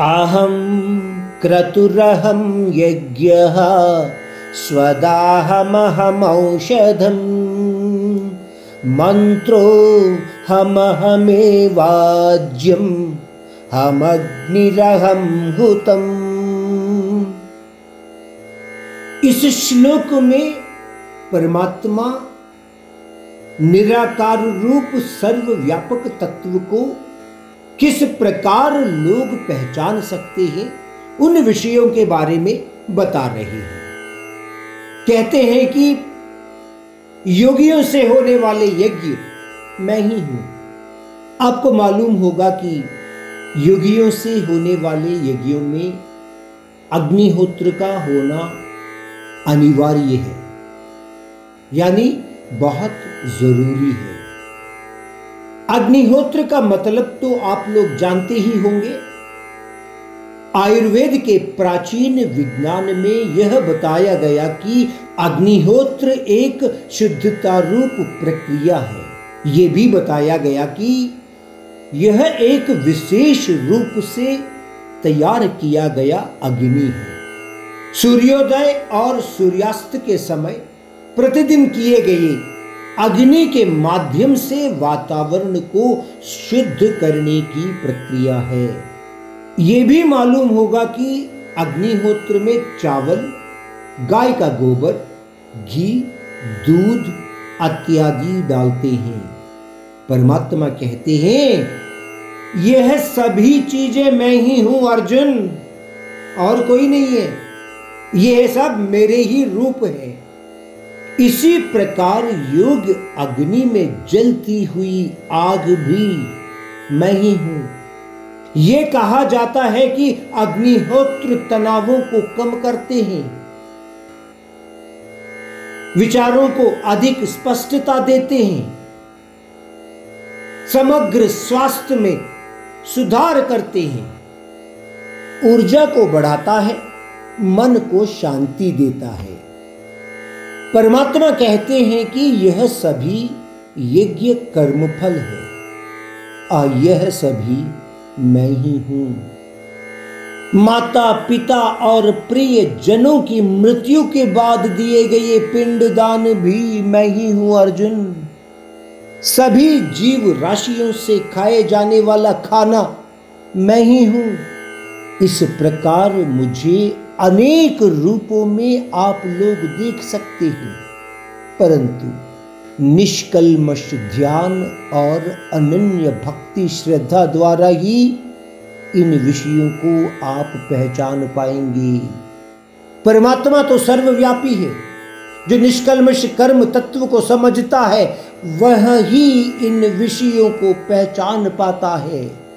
अहं क्रतुरहं यज्ञः स्वदाहमहमौषधम्। मन्त्रोऽहमहमेवाज्यम् हमग्निरहं हुतम्। इस श्लोक में परमात्मा निराकार रूप सर्वव्यापक तत्व को किस प्रकार लोग पहचान सकते हैं, उन विषयों के बारे में बता रहे हैं। कहते हैं कि योगियों से होने वाले यज्ञ मैं ही हूँ। आपको मालूम होगा कि योगियों से होने वाले यज्ञों में अग्निहोत्र का होना अनिवार्य है, यानी बहुत ज़रूरी है। अग्निहोत्र का मतलब तो आप लोग जानते ही होंगे। आयुर्वेद के प्राचीन विज्ञान में यह बताया गया कि अग्निहोत्र एक शुद्धता रूप प्रक्रिया है। यह भी बताया गया कि यह एक विशेष रूप से तैयार किया गया अग्नि है। सूर्योदय और सूर्यास्त के समय प्रतिदिन किए गए अग्नि के माध्यम से वातावरण को शुद्ध करने की प्रक्रिया है। ये भी मालूम होगा कि अग्निहोत्र में चावल, गाय का गोबर, घी, दूध इत्यादि डालते हैं। परमात्मा कहते हैं, यह सभी चीज़ें मैं ही हूँ, अर्जुन। और कोई नहीं है। यह सब मेरे ही रूप है। इसी प्रकार योग अग्नि में जलती हुई आग भी मैं ही हूँ। यह कहा जाता है कि अग्निहोत्र तनावों को कम करते हैं। विचारों को अधिक स्पष्टता देते हैं। समग्र स्वास्थ्य में सुधार करते हैं। ऊर्जा को बढ़ाता है, मन को शांति देता है। परमात्मा कहते हैं कि यह सभी यज्ञ कर्मफल है। और यह सभी मैं ही हूँ। माता पिता और प्रिय जनों की मृत्यु के बाद दिए गए पिंडदान भी मैं ही हूँ, अर्जुन। सभी जीव राशियों से खाए जाने वाला खाना मैं ही हूँ। इस प्रकार मुझे अनेक रूपों में आप लोग देख सकते हैं। परंतु निष्कलमश ध्यान और अनन्य भक्ति श्रद्धा द्वारा ही इन विषयों को आप पहचान पाएँगे। परमात्मा तो सर्वव्यापी है। जो निष्कलमश कर्म तत्व को समझता है, वह ही इन विषयों को पहचान पाता है।